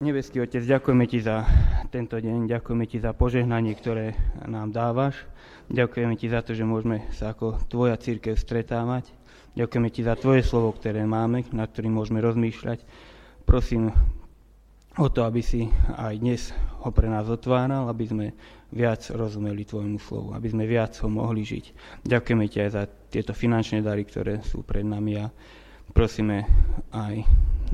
Nebeský Otec, ďakujeme Ti za tento deň, ďakujeme Ti za požehnanie, ktoré nám dávaš. Ďakujeme Ti za to, že môžeme sa ako Tvoja církev stretávať. Ďakujeme Ti za Tvoje slovo, ktoré máme, nad ktorým môžeme rozmýšľať. Prosím o to, aby si aj dnes ho pre nás otváral, aby sme viac rozumeli Tvojmu slovu, aby sme viac ho mohli žiť. Ďakujeme Ti aj za tieto finančné dary, ktoré sú pred nami a prosíme aj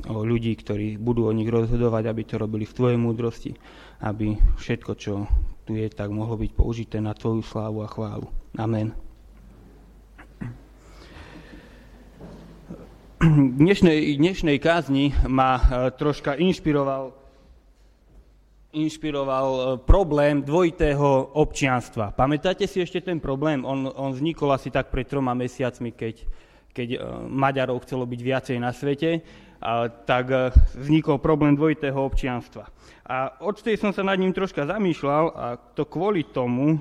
o ľudí, ktorí budú o nich rozhodovať, aby to robili v Tvojej múdrosti, aby všetko, čo tu je, tak mohlo byť použité na Tvoju slávu a chválu. Amen. Dnešnej, dnešnej kázni ma e, troška inšpiroval, inšpiroval e, problém dvojitého občianstva. Pamätáte si ešte ten problém? On, on vznikol asi tak pred troma mesiacmi, keď, keď e, Maďarov chcelo byť viacej na svete tak e, vznikol problém dvojitého občianstva. A odtedy som sa nad ním troška zamýšľal a to kvôli tomu,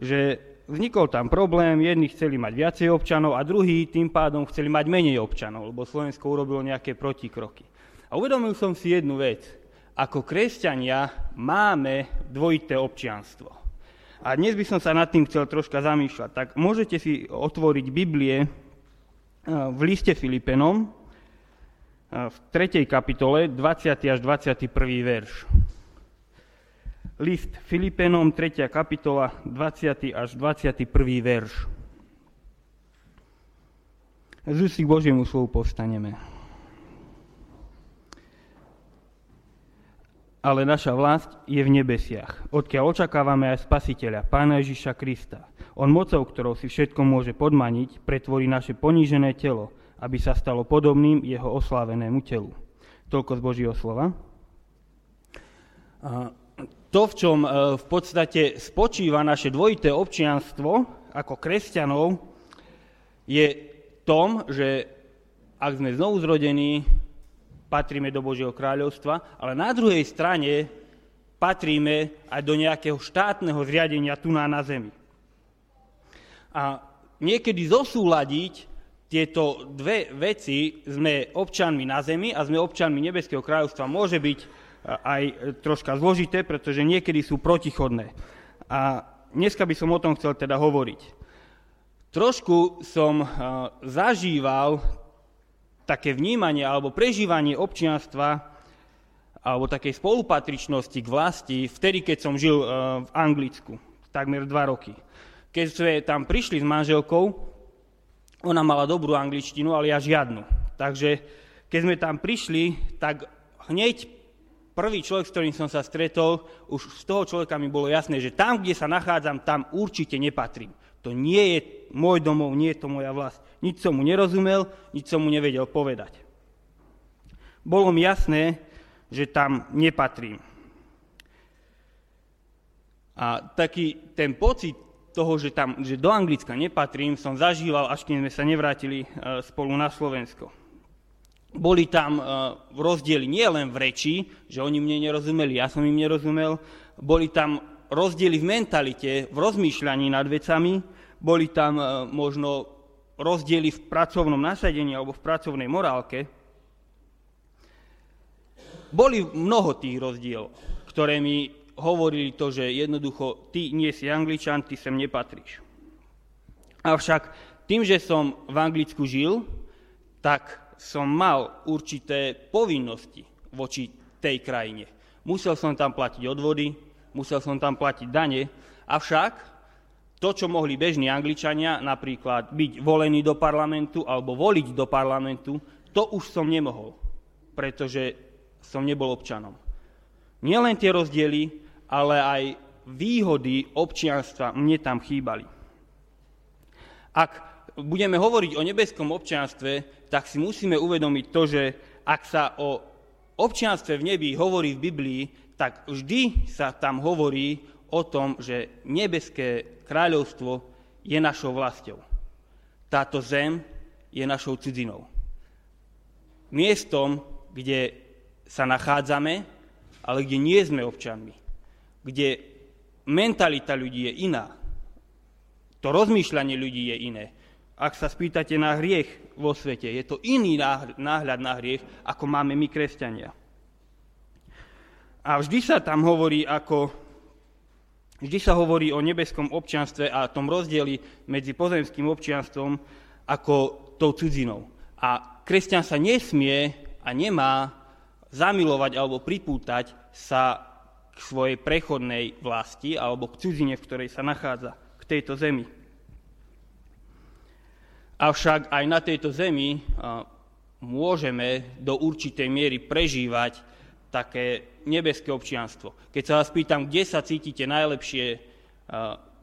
že vznikol tam problém, jedni chceli mať viacej občanov a druhí tým pádom chceli mať menej občanov, lebo Slovensko urobilo nejaké protikroky. A uvedomil som si jednu vec. Ako kresťania máme dvojité občianstvo. A dnes by som sa nad tým chcel troška zamýšľať. Tak môžete si otvoriť Biblie e, v liste Filipenom, v 3. kapitole, 20. až 21. verš. List Filipenom, 3. kapitola, 20. až 21. verš. Z ústy k Božiemu slovu povstaneme. Ale naša vlast je v nebesiach, odkiaľ očakávame aj Spasiteľa, Pána Ježiša Krista. On mocou, ktorou si všetko môže podmaniť, pretvorí naše ponížené telo, aby sa stalo podobným jeho oslávenému telu. Toľko z Božieho slova. To, v čom e, v podstate spočíva naše dvojité občianstvo ako kresťanov, je tom, že ak sme znovu zrodení, patríme do Božieho kráľovstva, ale na druhej strane patríme aj do nejakého štátneho zriadenia tu na, na zemi. A niekedy zosúľadiť tieto dve veci, sme občanmi na zemi a sme občanmi Nebeského kráľovstva, môže byť e, aj troška zložité, pretože niekedy sú protichodné. A dneska by som o tom chcel teda hovoriť. Trošku som e, zažíval také vnímanie alebo prežívanie občianstva alebo takej spolupatričnosti k vlasti vtedy, keď som žil e, v Anglicku, takmer dva roky. Keď sme tam prišli s manželkou, ona mala dobrú angličtinu, ale ja žiadnu. Takže keď sme tam prišli, tak hneď prvý človek, s ktorým som sa stretol, už z toho človeka mi bolo jasné, že tam, kde sa nachádzam, tam určite nepatrím. To nie je môj domov, nie je to moja vlast. Nič som mu nerozumel, nič som mu nevedel povedať. Bolo mi jasné, že tam nepatrím. A taký ten pocit toho, že, tam, že do Anglicka nepatrím, som zažíval, až kým sme sa nevrátili e, spolu na Slovensko. Boli tam e, rozdiely nie len v reči, že oni mne nerozumeli, ja som im nerozumel, boli tam rozdiely v mentalite, v rozmýšľaní nad vecami, boli tam e, možno rozdiely v pracovnom nasadení alebo v pracovnej morálke. Boli mnoho tých rozdielov, ktoré mi hovorili to, že jednoducho ty nie si angličan, ty sem nepatríš. Avšak tým, že som v Anglicku žil, tak som mal určité povinnosti voči tej krajine. Musel som tam platiť odvody, musel som tam platiť dane, avšak to, čo mohli bežní Angličania, napríklad byť volení do parlamentu alebo voliť do parlamentu, to už som nemohol, pretože som nebol občanom. Nielen tie rozdiely, ale aj výhody občianstva mne tam chýbali. Ak budeme hovoriť o nebeskom občianstve, tak si musíme uvedomiť to, že ak sa o občianstve v nebi hovorí v Biblii, tak vždy sa tam hovorí o tom, že nebeské kráľovstvo je našou vlastou. Táto zem je našou cudzinou. Miestom, kde sa nachádzame, ale kde nie sme občanmi kde mentalita ľudí je iná. To rozmýšľanie ľudí je iné. Ak sa spýtate na hriech vo svete, je to iný náhľad na hriech, ako máme my kresťania. A vždy sa tam hovorí ako, vždy sa hovorí o nebeskom občianstve a tom rozdieli medzi pozemským občianstvom ako tou cudzinou. A kresťan sa nesmie a nemá zamilovať alebo pripútať sa k svojej prechodnej vlasti alebo k cudzine, v ktorej sa nachádza, k tejto zemi. Avšak aj na tejto zemi môžeme do určitej miery prežívať také nebeské občianstvo. Keď sa vás pýtam, kde sa cítite najlepšie,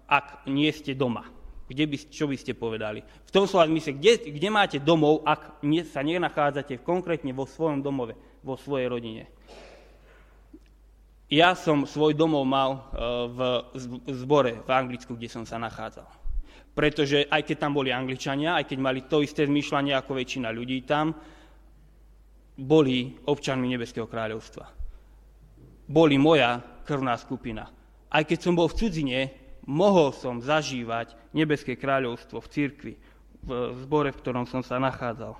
ak nie ste doma, kde by, čo by ste povedali? V tom slova zmysle, kde, kde máte domov, ak sa nenachádzate konkrétne vo svojom domove, vo svojej rodine? Ja som svoj domov mal v zbore v Anglicku, kde som sa nachádzal pretože aj keď tam boli Angličania, aj keď mali to isté zmýšľanie ako väčšina ľudí tam, boli občanmi Nebeského kráľovstva. Boli moja krvná skupina. Aj keď som bol v cudzine, mohol som zažívať Nebeské kráľovstvo v cirkvi, v zbore, v ktorom som sa nachádzal.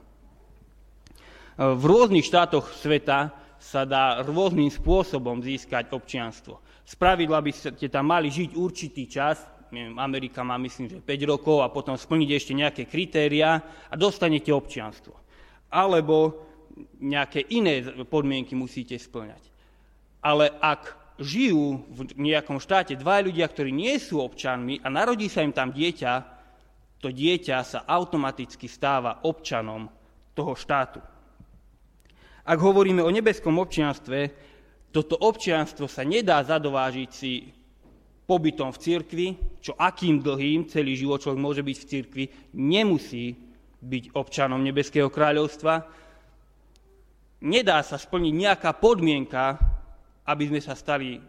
V rôznych štátoch sveta sa dá rôznym spôsobom získať občianstvo. Spravidla by ste tam mali žiť určitý čas, neviem, Amerika má myslím, že 5 rokov a potom splniť ešte nejaké kritéria a dostanete občianstvo. Alebo nejaké iné podmienky musíte splňať. Ale ak žijú v nejakom štáte dva ľudia, ktorí nie sú občanmi a narodí sa im tam dieťa, to dieťa sa automaticky stáva občanom toho štátu. Ak hovoríme o nebeskom občianstve, toto občianstvo sa nedá zadovážiť si pobytom v cirkvi, čo akým dlhým celý život človek môže byť v cirkvi, nemusí byť občanom Nebeského kráľovstva. Nedá sa splniť nejaká podmienka, aby sme sa stali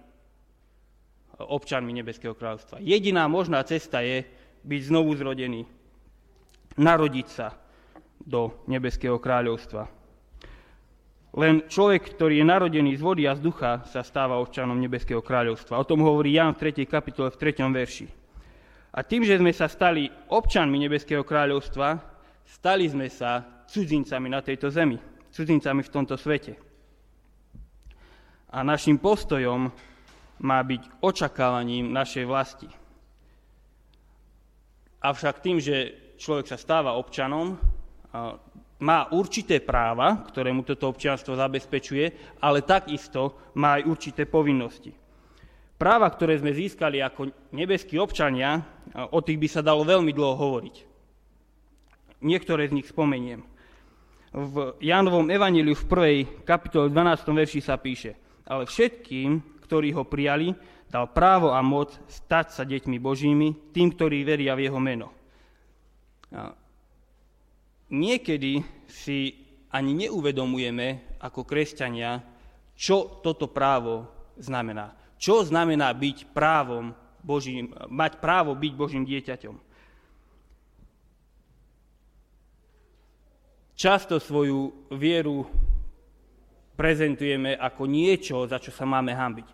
občanmi Nebeského kráľovstva. Jediná možná cesta je byť znovu zrodený, narodiť sa do Nebeského kráľovstva. Len človek, ktorý je narodený z vody a z ducha, sa stáva občanom Nebeského kráľovstva. O tom hovorí Jan v 3. kapitole v 3. verši. A tým, že sme sa stali občanmi Nebeského kráľovstva, stali sme sa cudzincami na tejto zemi, cudzincami v tomto svete. A našim postojom má byť očakávaním našej vlasti. Avšak tým, že človek sa stáva občanom, má určité práva, ktoré mu toto občianstvo zabezpečuje, ale takisto má aj určité povinnosti. Práva, ktoré sme získali ako nebeskí občania, o tých by sa dalo veľmi dlho hovoriť. Niektoré z nich spomeniem. V Jánovom evaníliu v 1. kapitole 12. verši sa píše, ale všetkým, ktorí ho prijali, dal právo a moc stať sa deťmi Božími, tým, ktorí veria v jeho meno niekedy si ani neuvedomujeme ako kresťania, čo toto právo znamená. Čo znamená byť právom Božím, mať právo byť Božím dieťaťom. Často svoju vieru prezentujeme ako niečo, za čo sa máme hambiť.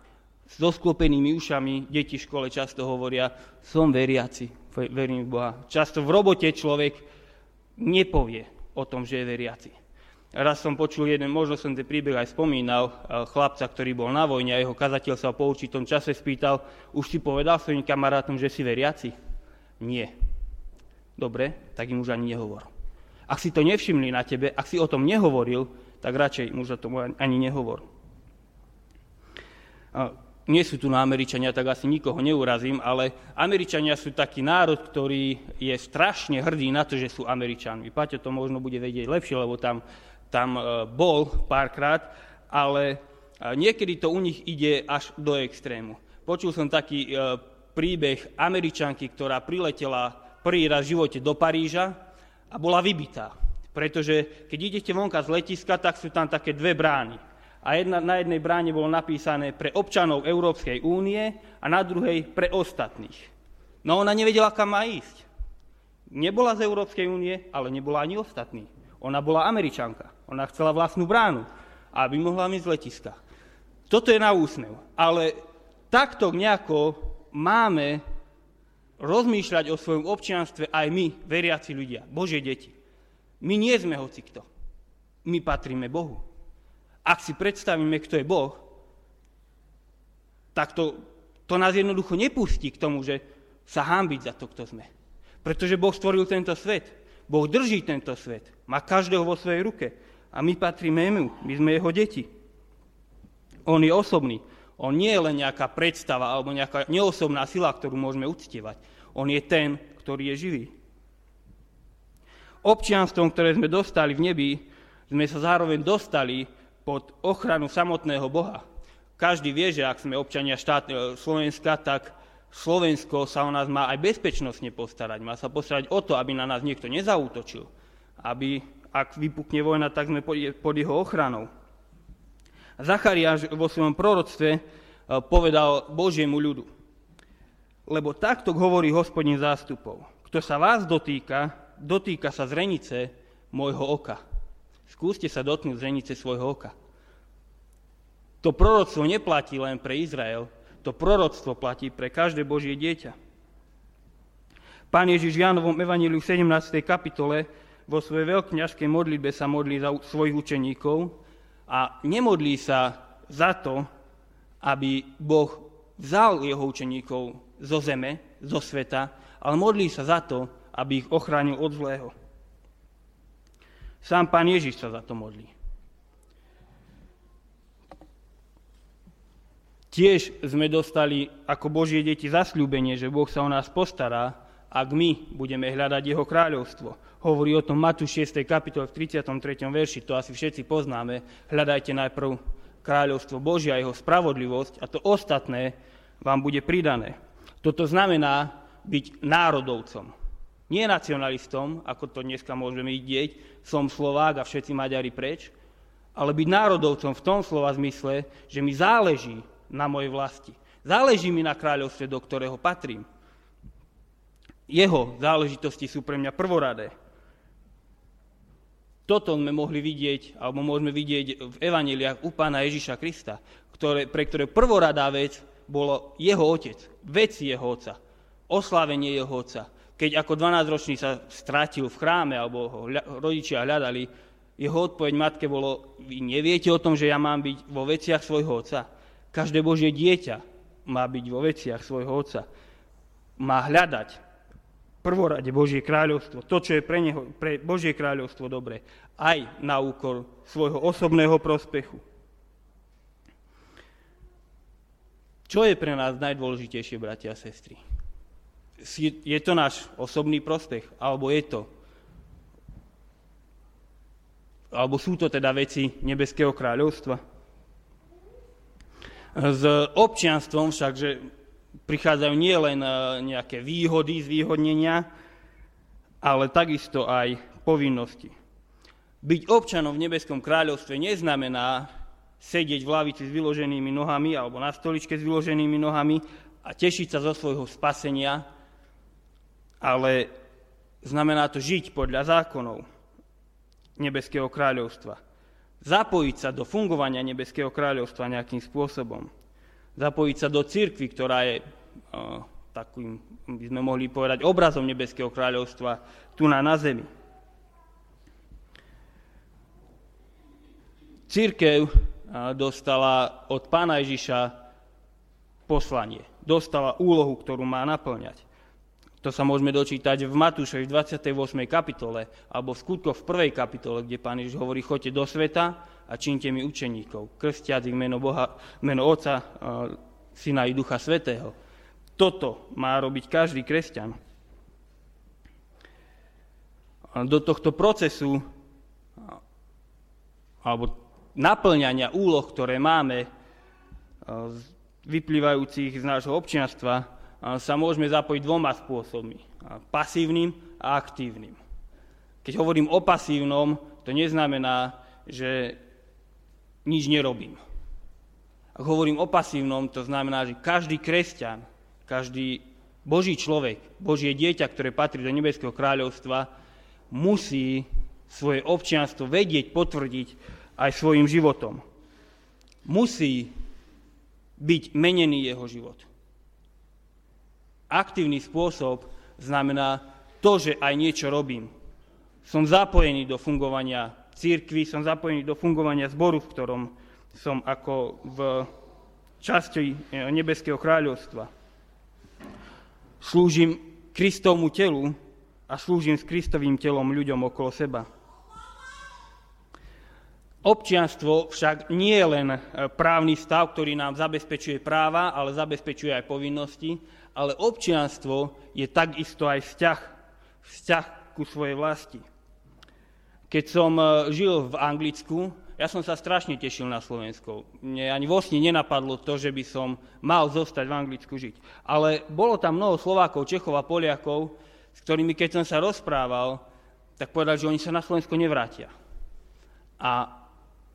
So sklopenými ušami deti v škole často hovoria, som veriaci, verím v Boha. Často v robote človek nepovie o tom, že je veriaci. Raz som počul jeden, možno som ten príbeh aj spomínal, eh, chlapca, ktorý bol na vojne a jeho kazateľ sa po určitom čase spýtal, už si povedal svojim kamarátom, že si veriaci? Nie. Dobre, tak im už ani nehovor. Ak si to nevšimli na tebe, ak si o tom nehovoril, tak radšej už o tom ani nehovor. Nie sú tu na Američania, tak asi nikoho neurazím, ale Američania sú taký národ, ktorý je strašne hrdý na to, že sú Američanmi. Paťo to možno bude vedieť lepšie, lebo tam, tam e, bol párkrát, ale e, niekedy to u nich ide až do extrému. Počul som taký e, príbeh Američanky, ktorá priletela prvý raz v živote do Paríža a bola vybitá. Pretože keď idete vonka z letiska, tak sú tam také dve brány a jedna, na jednej bráne bolo napísané pre občanov Európskej únie a na druhej pre ostatných. No ona nevedela, kam má ísť. Nebola z Európskej únie, ale nebola ani ostatní. Ona bola Američanka. Ona chcela vlastnú bránu, aby mohla ísť z letiska. Toto je na úsmev. Ale takto nejako máme rozmýšľať o svojom občianstve aj my, veriaci ľudia, Božie deti. My nie sme hocikto. My patríme Bohu. Ak si predstavíme, kto je Boh, tak to, to nás jednoducho nepustí k tomu, že sa hámbiť za to, kto sme. Pretože Boh stvoril tento svet. Boh drží tento svet. Má každého vo svojej ruke. A my patríme mu. My sme jeho deti. On je osobný. On nie je len nejaká predstava alebo nejaká neosobná sila, ktorú môžeme uctievať. On je ten, ktorý je živý. Občianstvom, ktoré sme dostali v nebi, sme sa zároveň dostali pod ochranu samotného Boha. Každý vie, že ak sme občania štát, e, Slovenska, tak Slovensko sa o nás má aj bezpečnostne postarať. Má sa postarať o to, aby na nás niekto nezautočil. Aby, ak vypukne vojna, tak sme pod jeho ochranou. Zachariáš vo svojom proroctve e, povedal Božiemu ľudu. Lebo takto hovorí hospodin zástupov. Kto sa vás dotýka, dotýka sa zrenice môjho oka. Skúste sa dotknúť zrenice svojho oka. To proroctvo neplatí len pre Izrael, to proroctvo platí pre každé Božie dieťa. Pán Ježiš v Jánovom evaníliu v 17. kapitole vo svojej veľkňažskej modlitbe sa modlí za svojich učeníkov a nemodlí sa za to, aby Boh vzal jeho učeníkov zo zeme, zo sveta, ale modlí sa za to, aby ich ochránil od zlého. Sám pán Ježiš sa za to modlí. Tiež sme dostali ako Božie deti zasľúbenie, že Boh sa o nás postará, ak my budeme hľadať Jeho kráľovstvo. Hovorí o tom Matúš 6. kapitole v 33. verši, to asi všetci poznáme. Hľadajte najprv kráľovstvo Božia a Jeho spravodlivosť a to ostatné vám bude pridané. Toto znamená byť národovcom. Nie nacionalistom, ako to dneska môžeme vidieť, som Slovák a všetci Maďari preč, ale byť národovcom v tom slova zmysle, že mi záleží na mojej vlasti. Záleží mi na kráľovstve, do ktorého patrím. Jeho záležitosti sú pre mňa prvoradé. Toto sme mohli vidieť, alebo môžeme vidieť v evaneliách u pána Ježiša Krista, ktoré, pre ktoré prvoradá vec bolo jeho otec, vec jeho otca, oslávenie jeho otca. Keď ako 12-ročný sa strátil v chráme, alebo ho rodičia hľadali, jeho odpoveď matke bolo, vy neviete o tom, že ja mám byť vo veciach svojho otca. Každé Božie dieťa má byť vo veciach svojho Otca. Má hľadať prvorade Božie kráľovstvo, to, čo je pre, neho, pre Božie kráľovstvo dobre, aj na úkor svojho osobného prospechu. Čo je pre nás najdôležitejšie, bratia a sestry? Je to náš osobný prospech, alebo je to alebo sú to teda veci nebeského kráľovstva? S občianstvom však, že prichádzajú nielen e, nejaké výhody z výhodnenia, ale takisto aj povinnosti. Byť občanom v nebeskom kráľovstve neznamená sedieť v lavici s vyloženými nohami alebo na stoličke s vyloženými nohami a tešiť sa zo svojho spasenia, ale znamená to žiť podľa zákonov nebeského kráľovstva zapojiť sa do fungovania Nebeského kráľovstva nejakým spôsobom. Zapojiť sa do cirkvy, ktorá je uh, takým, by sme mohli povedať, obrazom Nebeského kráľovstva tu na, na zemi. Církev dostala od pána Ježiša poslanie. Dostala úlohu, ktorú má naplňať. To sa môžeme dočítať v Matúšovi v 28. kapitole alebo v skutkoch v 1. kapitole, kde pán Ježiš hovorí, choďte do sveta a čínte mi učeníkov, krstiac ich meno, Boha, meno Otca, Syna i Ducha Svetého. Toto má robiť každý kresťan. Do tohto procesu alebo naplňania úloh, ktoré máme, vyplývajúcich z nášho občianstva, sa môžeme zapojiť dvoma spôsobmi. Pasívnym a aktívnym. Keď hovorím o pasívnom, to neznamená, že nič nerobím. Ak hovorím o pasívnom, to znamená, že každý kresťan, každý Boží človek, Božie dieťa, ktoré patrí do Nebeského kráľovstva, musí svoje občianstvo vedieť, potvrdiť aj svojim životom. Musí byť menený jeho život aktívny spôsob znamená to, že aj niečo robím. Som zapojený do fungovania církvy, som zapojený do fungovania zboru, v ktorom som ako v časti e, Nebeského kráľovstva. Slúžim Kristovmu telu a slúžim s Kristovým telom ľuďom okolo seba. Občianstvo však nie je len e, právny stav, ktorý nám zabezpečuje práva, ale zabezpečuje aj povinnosti, ale občianstvo je takisto aj vzťah, vzťah ku svojej vlasti. Keď som e, žil v Anglicku, ja som sa strašne tešil na Slovensko. Mne ani vo sne nenapadlo to, že by som mal zostať v Anglicku žiť. Ale bolo tam mnoho Slovákov, Čechov a Poliakov, s ktorými keď som sa rozprával, tak povedali, že oni sa na Slovensko nevrátia. A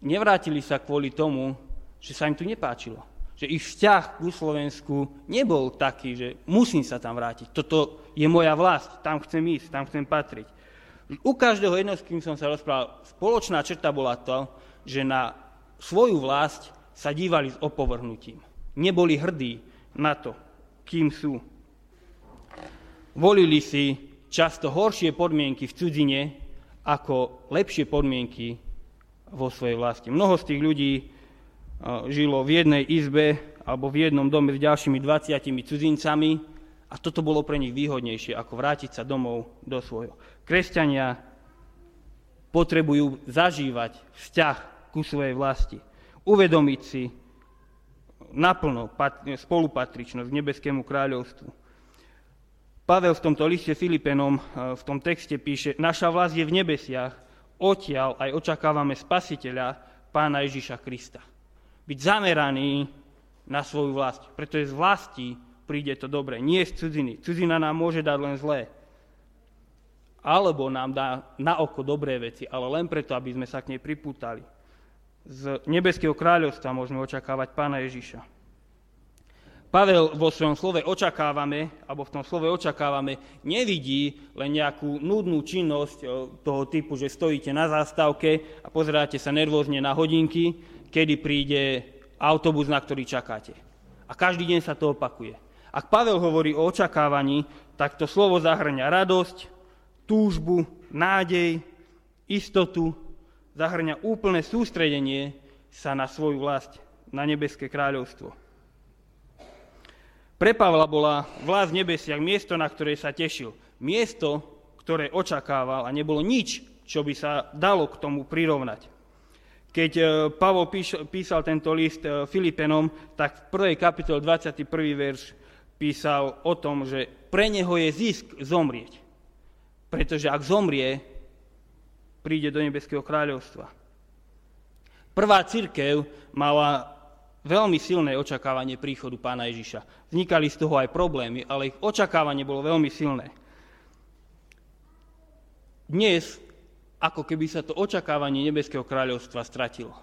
nevrátili sa kvôli tomu, že sa im tu nepáčilo. Že ich vzťah ku Slovensku nebol taký, že musím sa tam vrátiť. Toto je moja vlast, tam chcem ísť, tam chcem patriť. U každého jedného, s kým som sa rozprával, spoločná črta bola to, že na svoju vlast sa dívali s opovrhnutím. Neboli hrdí na to, kým sú. Volili si často horšie podmienky v cudzine ako lepšie podmienky vo svojej vlasti. Mnoho z tých ľudí žilo v jednej izbe alebo v jednom dome s ďalšími 20 cudzincami a toto bolo pre nich výhodnejšie, ako vrátiť sa domov do svojho. Kresťania potrebujú zažívať vzťah ku svojej vlasti. Uvedomiť si naplno spolupatričnosť nebeskému kráľovstvu. Pavel v tomto liste Filipenom e, v tom texte píše, naša vlast je v nebesiach, odtiaľ aj očakávame spasiteľa, pána Ježiša Krista. Byť zameraný na svoju vlast, pretože z vlasti príde to dobre, nie z cudziny. Cudzina nám môže dať len zlé. Alebo nám dá na oko dobré veci, ale len preto, aby sme sa k nej pripútali z nebeského kráľovstva môžeme očakávať pána Ježiša. Pavel vo svojom slove očakávame, alebo v tom slove očakávame, nevidí len nejakú nudnú činnosť e, toho typu, že stojíte na zástavke a pozeráte sa nervózne na hodinky, kedy príde autobus, na ktorý čakáte. A každý deň sa to opakuje. Ak Pavel hovorí o očakávaní, tak to slovo zahrňa radosť, túžbu, nádej, istotu, zahrňa úplné sústredenie sa na svoju vlast, na nebeské kráľovstvo. Pre Pavla bola vlast v nebesiach miesto, na ktoré sa tešil. Miesto, ktoré očakával a nebolo nič, čo by sa dalo k tomu prirovnať. Keď e, Pavol písal tento list e, Filipenom, tak v 1. kapitole 21. verš písal o tom, že pre neho je zisk zomrieť. Pretože ak zomrie, príde do nebeského kráľovstva. Prvá církev mala veľmi silné očakávanie príchodu pána Ježiša. Vznikali z toho aj problémy, ale ich očakávanie bolo veľmi silné. Dnes, ako keby sa to očakávanie nebeského kráľovstva stratilo.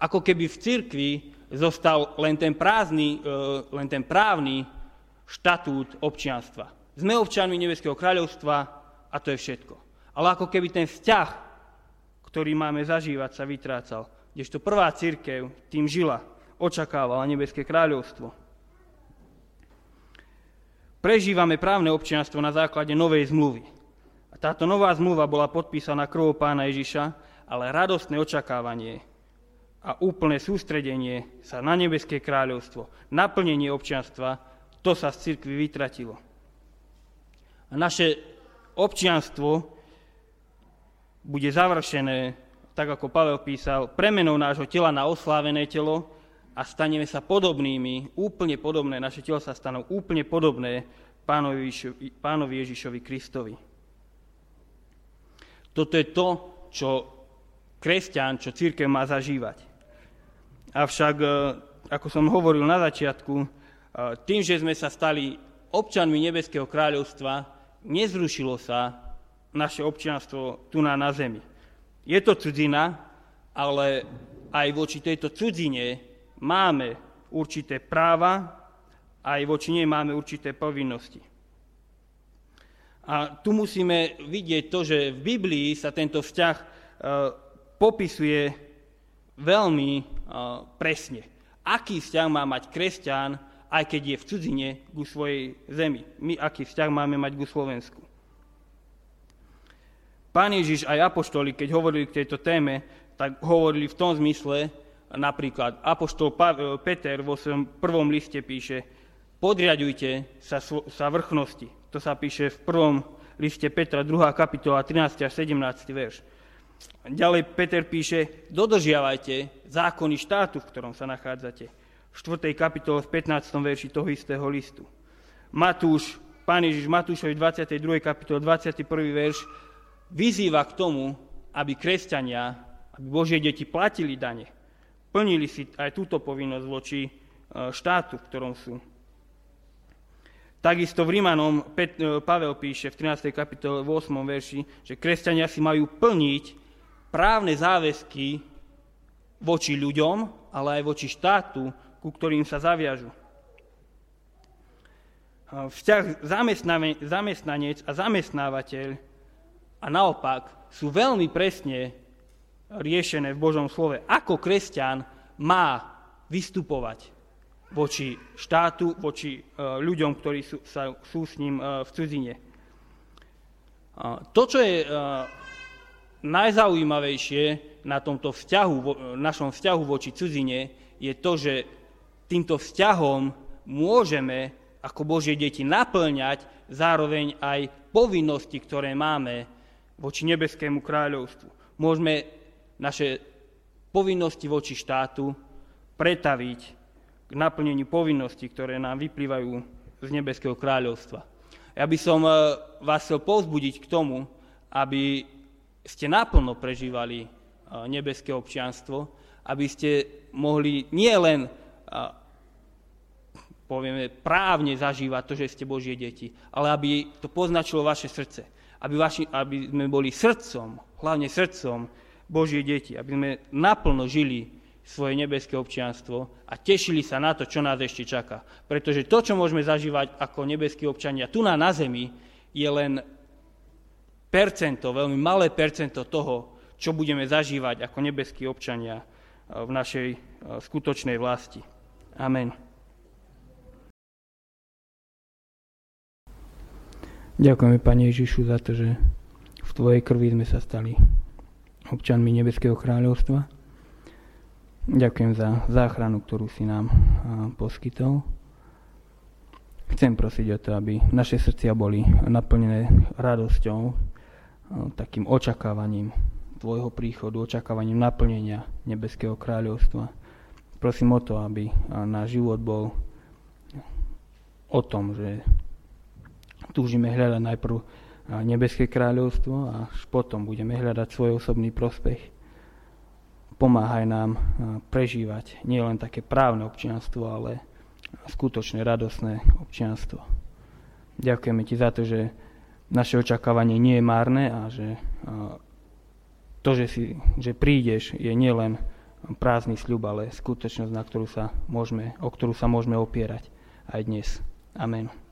Ako keby v cirkvi zostal len ten, prázdny, e, len ten právny štatút občianstva. Sme občanmi nebeského kráľovstva a to je všetko. Ale ako keby ten vzťah ktorý máme zažívať, sa vytrácal. Kdežto prvá církev tým žila, očakávala nebeské kráľovstvo. Prežívame právne občianstvo na základe novej zmluvy. A táto nová zmluva bola podpísaná krvou pána Ježiša, ale radostné očakávanie a úplné sústredenie sa na nebeské kráľovstvo, naplnenie občianstva, to sa z cirkvi vytratilo. A naše občianstvo bude završené, tak ako Pavel písal, premenou nášho tela na oslávené telo a staneme sa podobnými, úplne podobné, naše telo sa stanú úplne podobné pánovi, pánovi Ježišovi Kristovi. Toto je to, čo kresťan, čo církev má zažívať. Avšak, e, ako som hovoril na začiatku, e, tým, že sme sa stali občanmi Nebeského kráľovstva, nezrušilo sa naše občianstvo tu na, na zemi. Je to cudzina, ale aj voči tejto cudzine máme určité práva, aj voči nej máme určité povinnosti. A tu musíme vidieť to, že v Biblii sa tento vzťah e, popisuje veľmi e, presne. Aký vzťah má mať kresťan, aj keď je v cudzine ku svojej zemi. My aký vzťah máme mať ku Slovensku. Pán Ježiš aj apoštoli, keď hovorili k tejto téme, tak hovorili v tom zmysle, napríklad Apoštol Peter vo svojom prvom liste píše, podriadujte sa, sa vrchnosti. To sa píše v prvom liste Petra, 2. kapitola, 13. a 17. verš. Ďalej Peter píše, dodržiavajte zákony štátu, v ktorom sa nachádzate. V 4. kapitole v 15. verši toho istého listu. Matúš, pán Ježiš Matúšovi 22. kapitole 21. verš vyzýva k tomu, aby kresťania, aby Božie deti platili dane. Plnili si aj túto povinnosť voči e, štátu, v ktorom sú. Takisto v Rímanom e, Pavel píše v 13. kapitole v 8. verši, že kresťania si majú plniť právne záväzky voči ľuďom, ale aj voči štátu, ku ktorým sa zaviažu. Vzťah zamestnanec a zamestnávateľ a naopak sú veľmi presne riešené v Božom slove. Ako kresťan má vystupovať voči štátu, voči e, ľuďom, ktorí sú, sa, sú s ním e, v cudzine. To, čo je najzaujímavejšie na tomto vzťahu, našom vzťahu voči cudzine je to, že týmto vzťahom môžeme ako Božie deti naplňať zároveň aj povinnosti, ktoré máme voči nebeskému kráľovstvu. Môžeme naše povinnosti voči štátu pretaviť k naplneniu povinností, ktoré nám vyplývajú z nebeského kráľovstva. Ja by som eh, vás chcel povzbudiť k tomu, aby ste naplno prežívali nebeské občianstvo, aby ste mohli nielen povieme, právne zažívať to, že ste Božie deti, ale aby to poznačilo vaše srdce. Aby, vaši, aby sme boli srdcom, hlavne srdcom Božie deti, aby sme naplno žili svoje nebeské občianstvo a tešili sa na to, čo nás ešte čaká. Pretože to, čo môžeme zažívať ako nebeskí občania tu na, na zemi, je len percento, veľmi malé percento toho, čo budeme zažívať ako nebeskí občania eh, v našej eh, skutočnej vlasti. Amen. Ďakujeme, Pane Ježišu, za to, že v Tvojej krvi sme sa stali občanmi Nebeského kráľovstva. Ďakujem za záchranu, ktorú si nám poskytol. Chcem prosiť o to, aby naše srdcia boli naplnené radosťou, takým očakávaním tvojho príchodu, očakávaním naplnenia Nebeského kráľovstva. Prosím o to, aby náš život bol o tom, že túžime hľadať najprv Nebeské kráľovstvo a až potom budeme hľadať svoj osobný prospech. Pomáhaj nám prežívať nielen také právne občianstvo, ale skutočné radosné občianstvo. Ďakujeme ti za to, že naše očakávanie nie je márne a že to, že, si, že prídeš, je nielen prázdny sľub, ale skutočnosť, na ktorú sa môžeme, o ktorú sa môžeme opierať aj dnes. Amen.